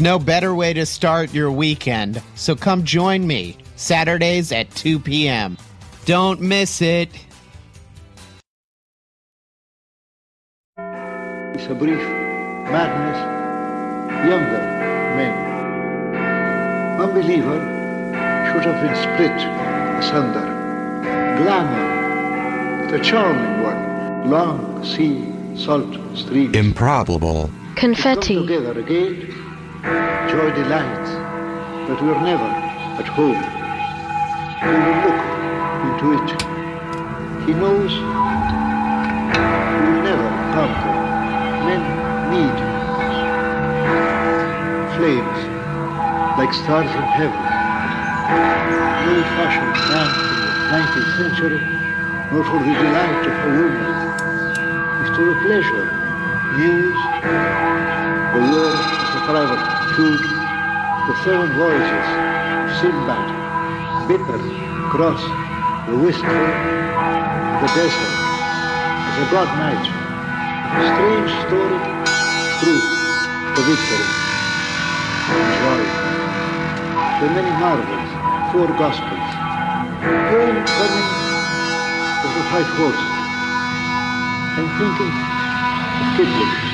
There's no better way to start your weekend, so come join me Saturdays at 2 p.m. Don't miss it. It's a brief madness, younger men. Unbeliever should have been split asunder. Glamour, the charming one, long sea, salt streams. Improbable. Come Confetti. Joy delights, but we're never at home. We will look into it. He knows we will never conquer. Men need flames like stars in heaven. No old-fashioned man in the 19th century, nor for the delight of a woman. It's to the pleasure, news, the war a private feud, the seven voices Sinbad, bitter, cross, the wistful, the desert, as a god might. Strange story, true, the victory, joy. The many marvels, four gospels, all coming of the white horse. I'm thinking of Kipling.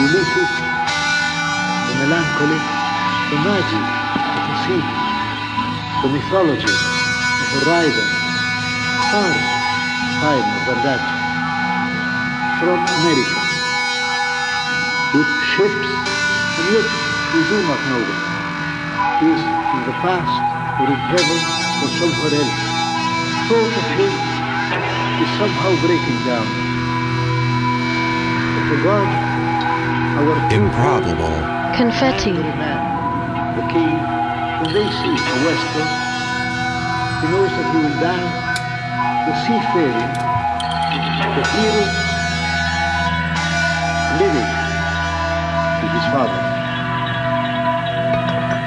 Ulysses, the melancholy, the magic of the sea, the mythology a rider, far finer than that, from America, with ships, and yet we do not know them, is in the past or in heaven or somewhere else. Thought of him is somehow breaking down. But the God our Improbable. Confetti. The king, when they see a western, he knows that he will die the seafaring, the hero, living with his father.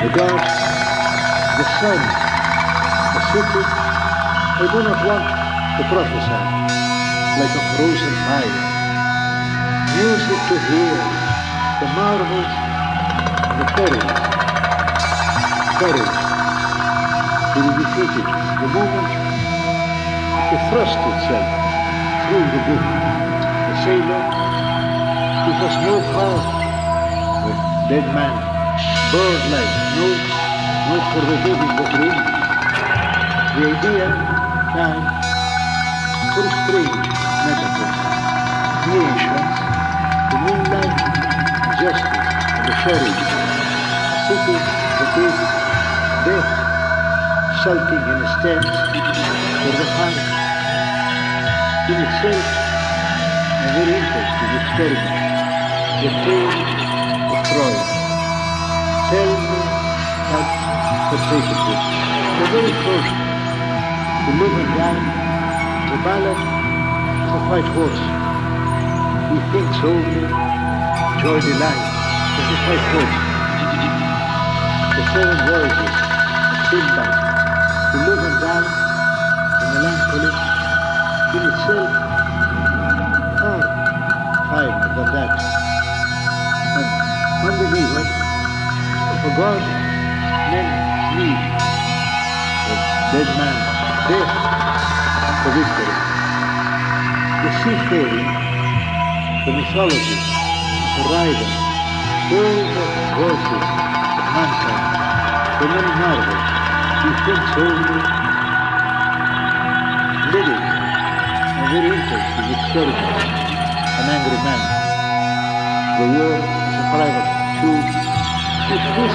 The God, the sun, the city, I do not want to prophesy like a frozen fire. Music to hear, the marvels, defeated the moment it thrusts itself through the book. The sailor who has no heart, the dead man, bird-like, no, no for the living but wings. The idea, time, for strange metaphors. Ancients, the moonlight, justice, the a city that is death, sulking in a stand for the heart. In itself, a very interesting experiment. The tale of Troy. Tell me that forsaken it. The very first live and die, the ballad a white horse. He thinks only joy delight of the white horse. The seven of Sinbad, to live and the melancholy, in itself, far finer than that. And a God men need the dead man, death, the victory. The seafaring, the mythology a rider, of mankind, the many marvels, he thinks only living, a very interesting experiment, an angry man. The war is a private feud, but this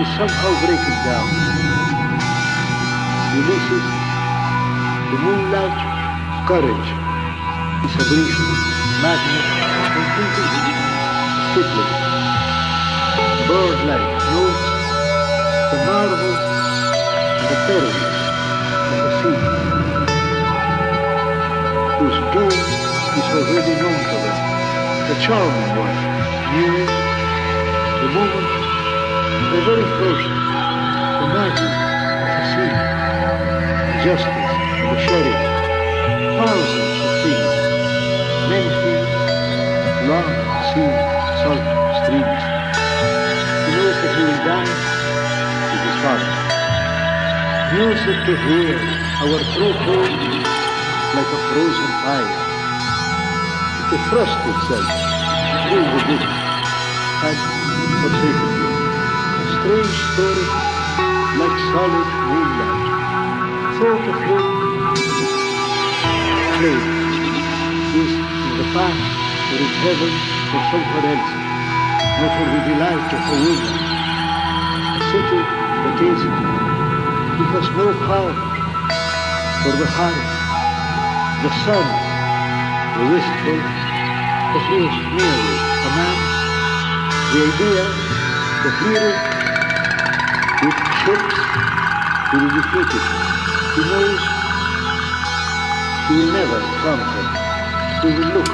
is somehow breaking down. Ulysses, the moonlight, courage, is madness and thinking Kipling. Bird-like notes, the marvels and the perils of the sea, whose doom is already known to them. The charming one, news, the moment, the very first, the magic of the sea, the justice of the sheriff, thousands of things, many things, Music to hear our throat hold like a frozen fire. To thrust itself through the book had forsaken you. A strange story like solid moonlight. Thought of him slave is in the past or in heaven or somewhere else, not for the delight of a woman. A city that is, he has no power for the heart, the sun, the wistful, but he is merely a man. The idea, the hero, with ships, he will be fitted. He knows he will never conquer. He will look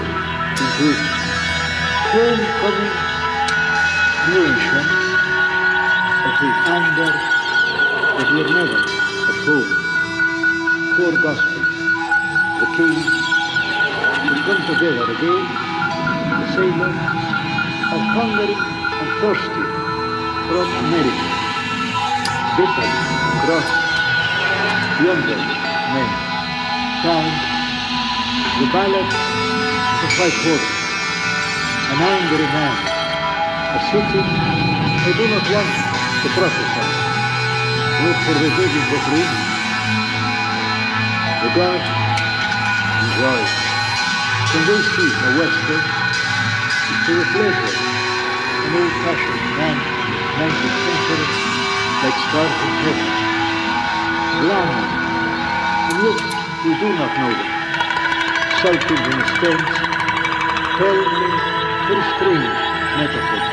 into it. Homecoming nations of his anger that were never at home. Four Gospels, the king, will come together again. The sailors are hungry and thirsty from America. Britain across yonder men found the ballad of White Horse, an angry man, a city I do not want to prophesy, not for the good the free, the they see a western, to pleasure, an old-fashioned man, 19th century, like stars in heaven, glamour, and we do not know them. Sulking in tell me very strange metaphors.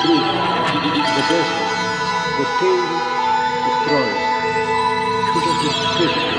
True, the desert, the tale should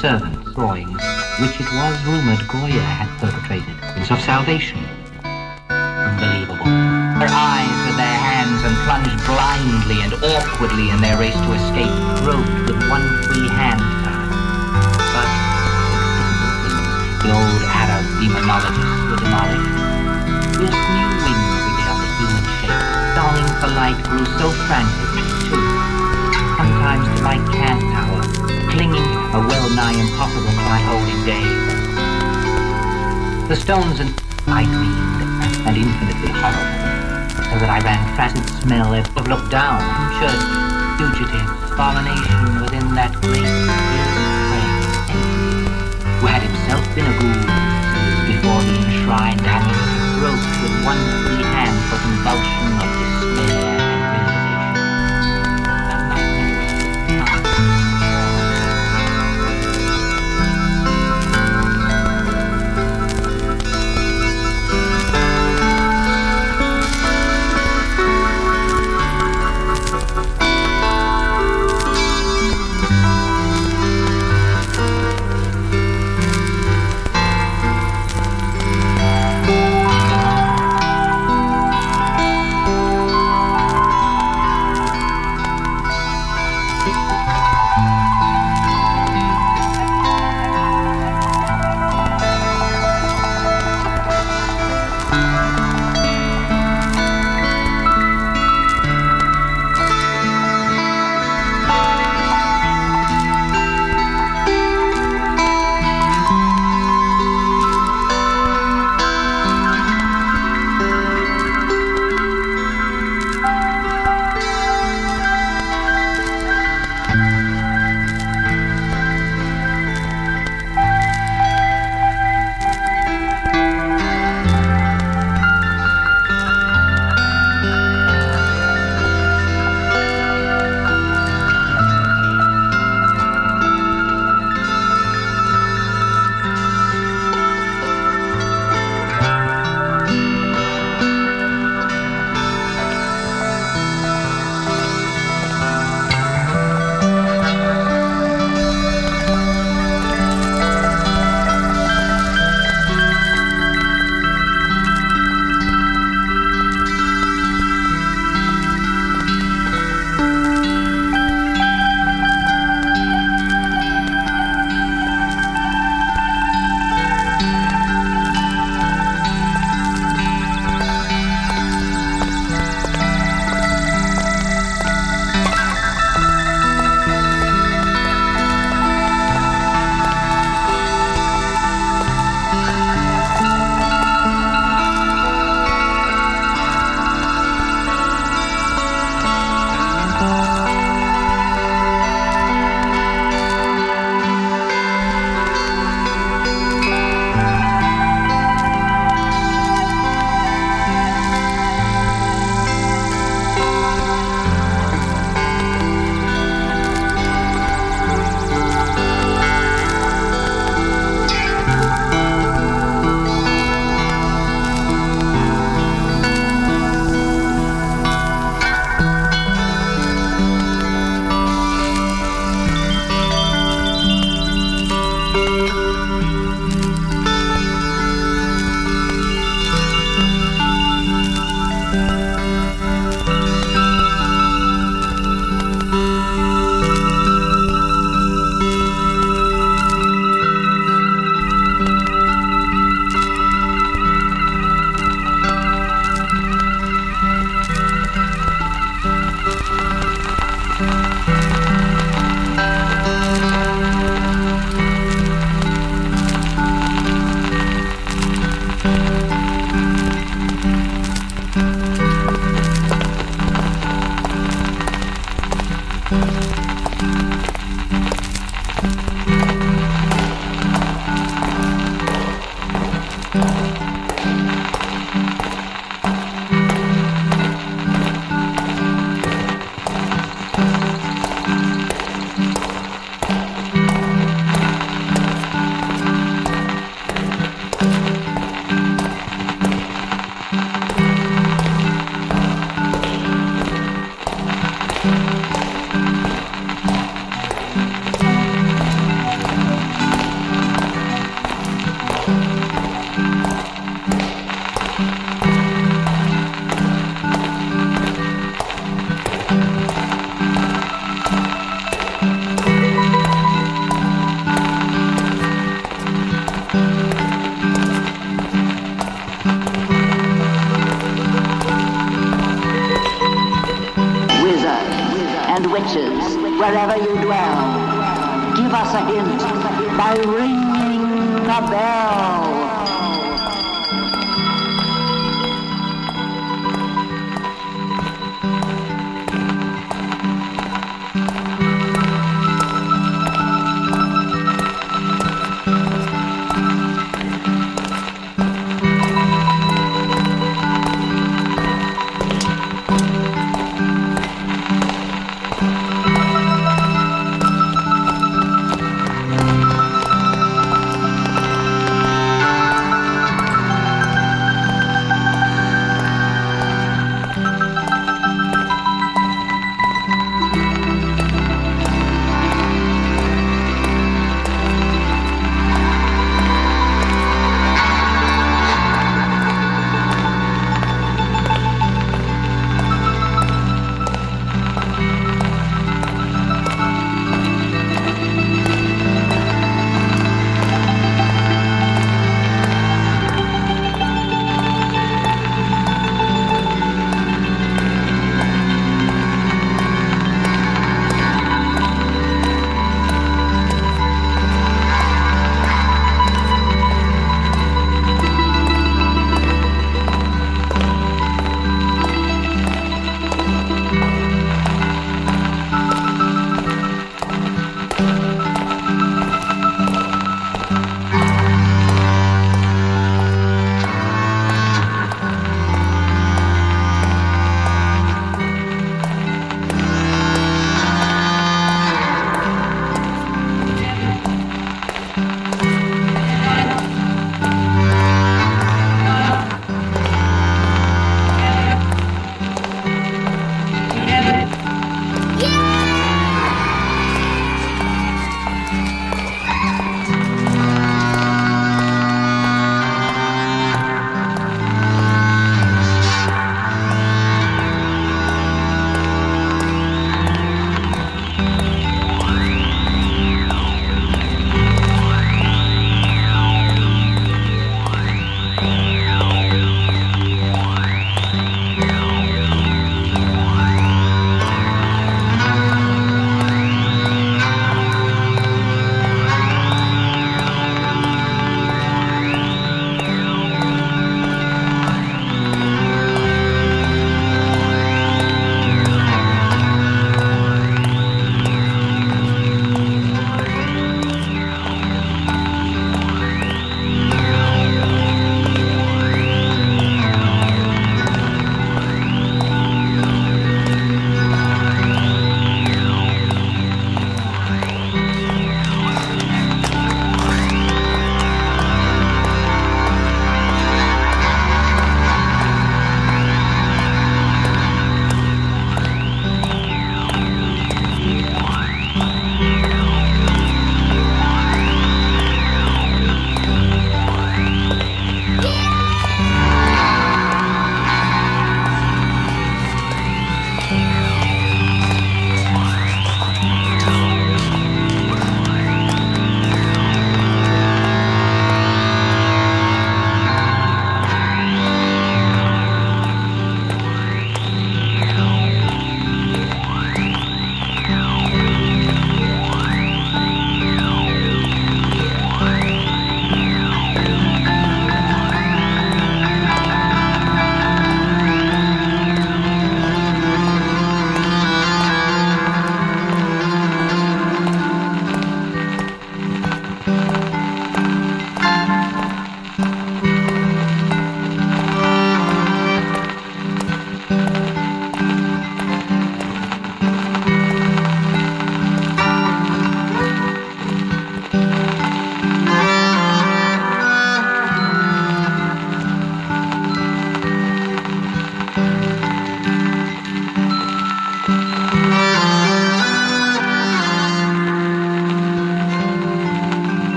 servants, drawings, which it was rumored Goya had perpetrated, means of salvation. Unbelievable. Their eyes with their hands and plunged blindly and awkwardly in their race to escape, groped with one free hand. But the old Arab demonologists were demolished. This new wings revealed the human shape. Longing for light grew so frantic, too. Sometimes to my camp tower, clinging a well-nigh impossible cry-holding day. The stones and I gleamed, and infinitely horrible, so that I ran frantic smell of looked down from church, fugitive, abomination within that great, who had himself been a ghoul, before the enshrined amulet groped with one free hand for convulsion of despair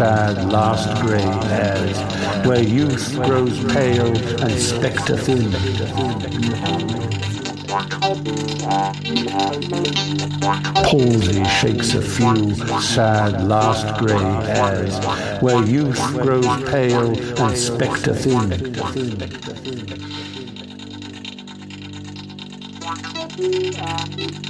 sad last grey hairs, where youth grows pale and spectre thin. Palsy shakes a few sad last grey hairs, where youth grows pale and spectre thin. thin.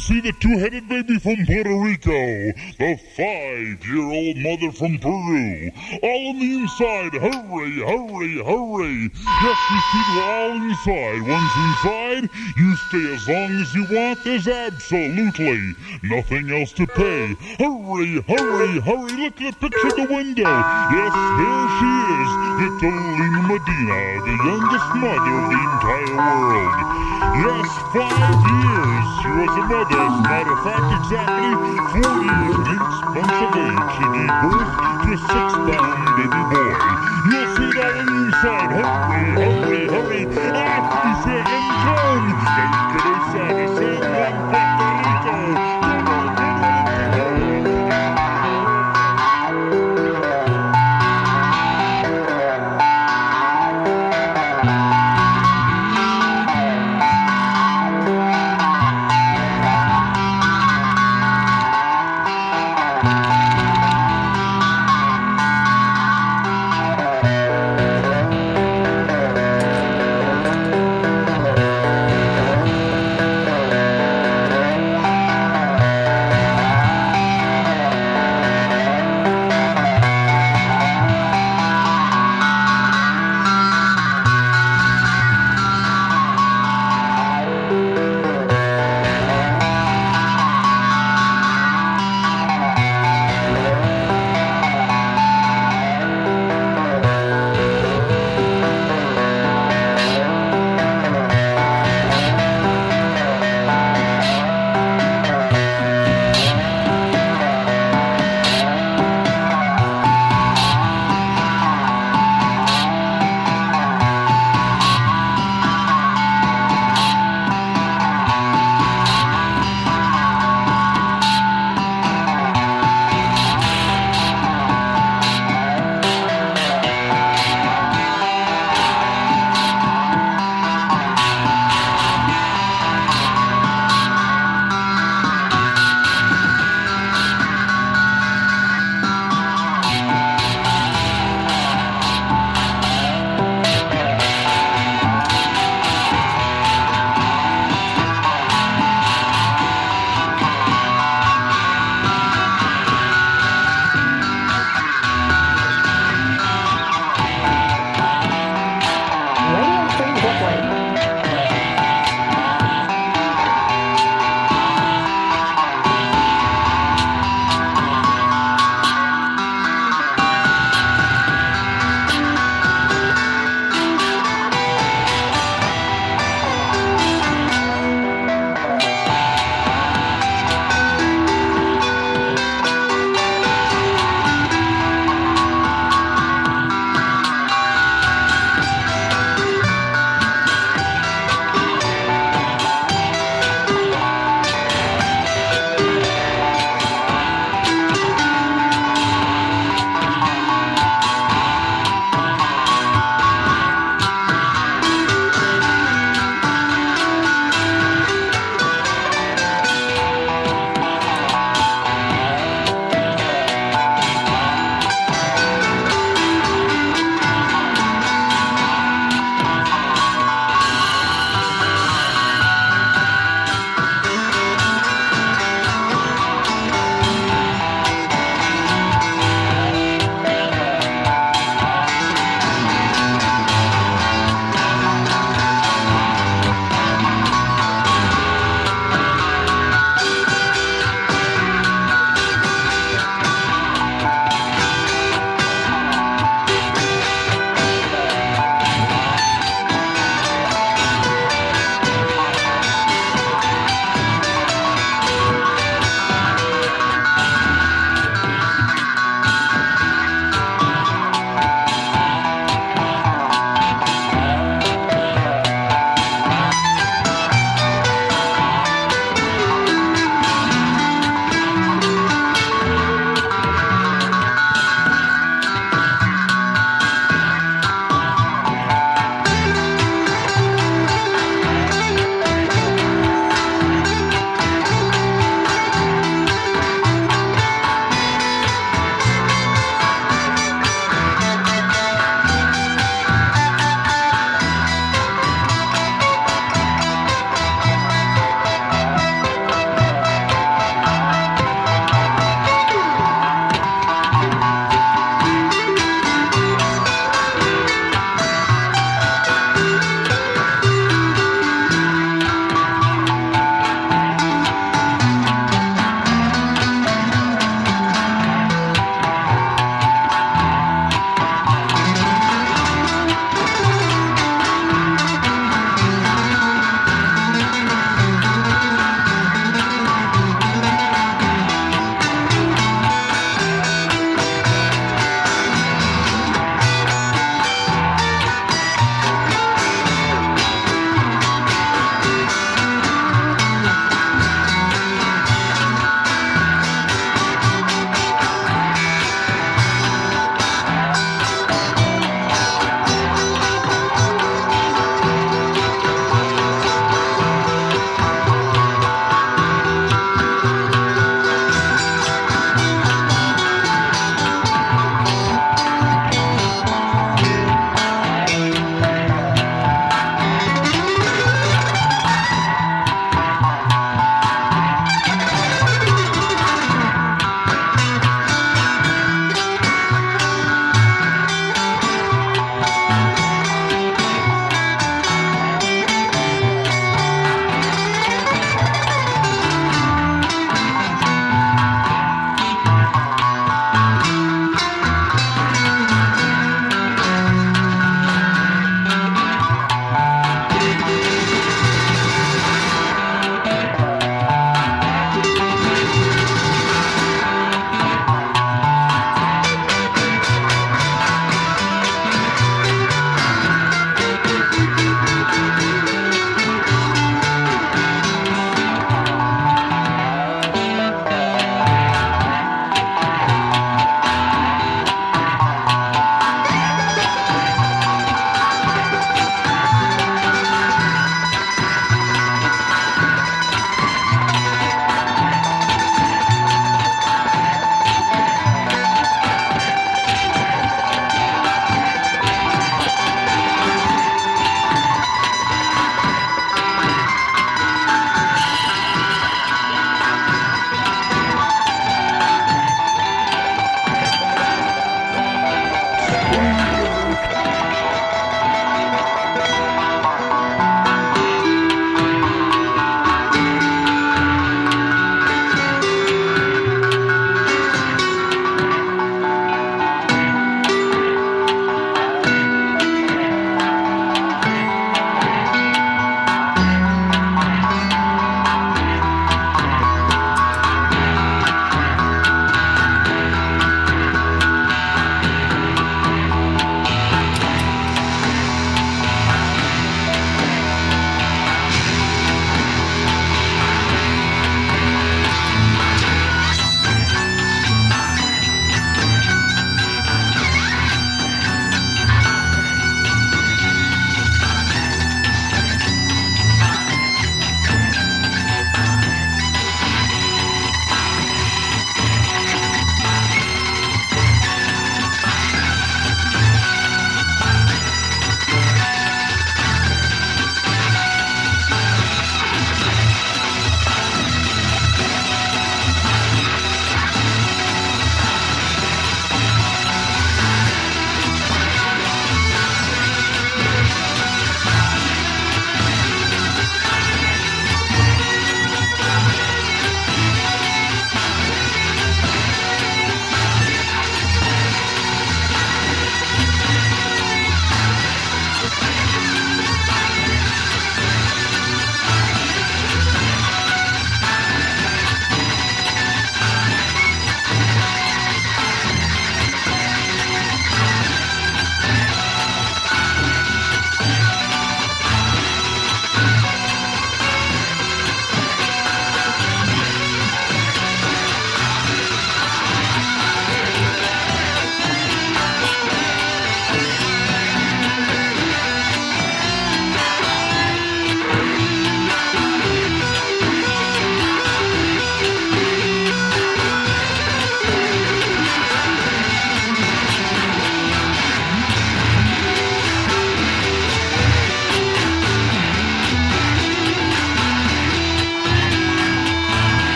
see the two-headed baby from Puerto Rico, the five-year-old mother from Peru, all on the inside. Hurry, hurry, hurry! Yes, you see, we're all inside. Once inside, you stay as long as you want. There's absolutely nothing else to pay. Hurry, hurry, hurry! Look at the picture of the window. Yes, there she is, Vitalina Medina, the youngest mother of the entire world. Yes, five years a matter of fact, exactly four years months of age. She gave birth to a six-pound baby boy.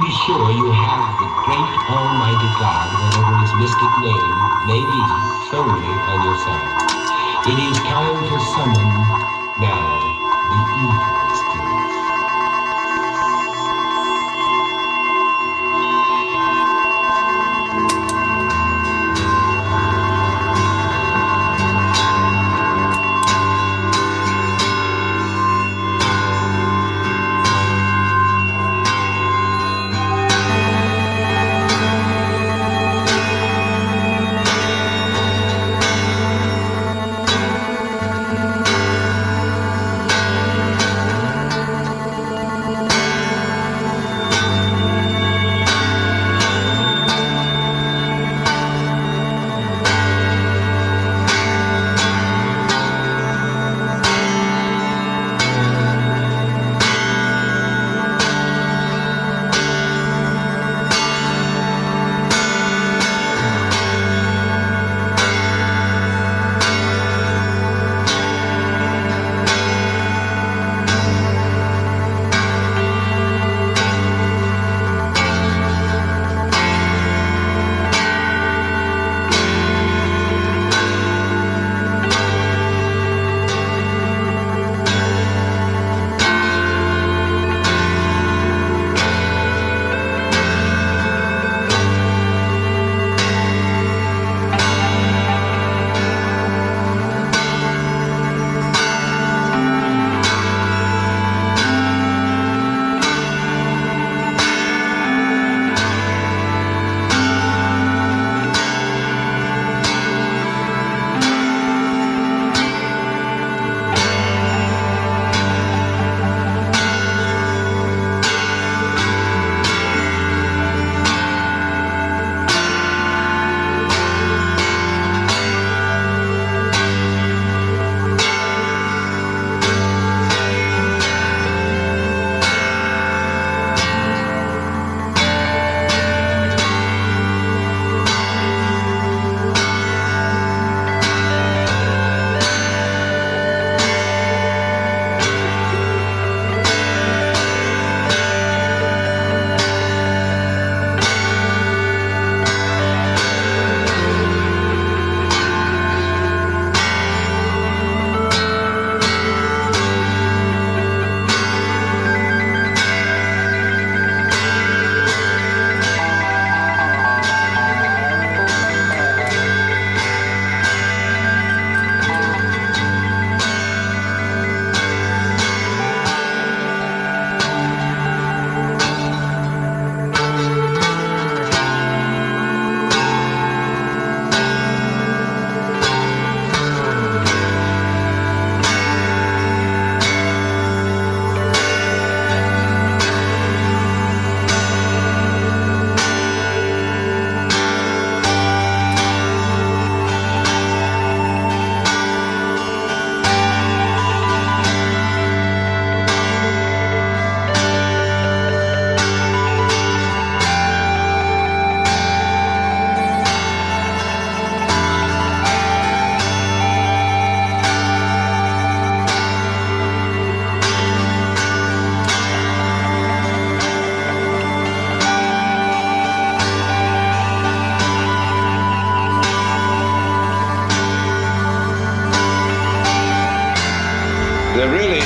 Be sure you have the great Almighty God, whatever his mystic name may be, firmly on your side. It is time to summon now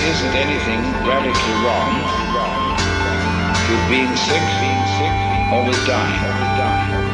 isn't anything radically wrong with being sick, being sick, or with dying. Or dying.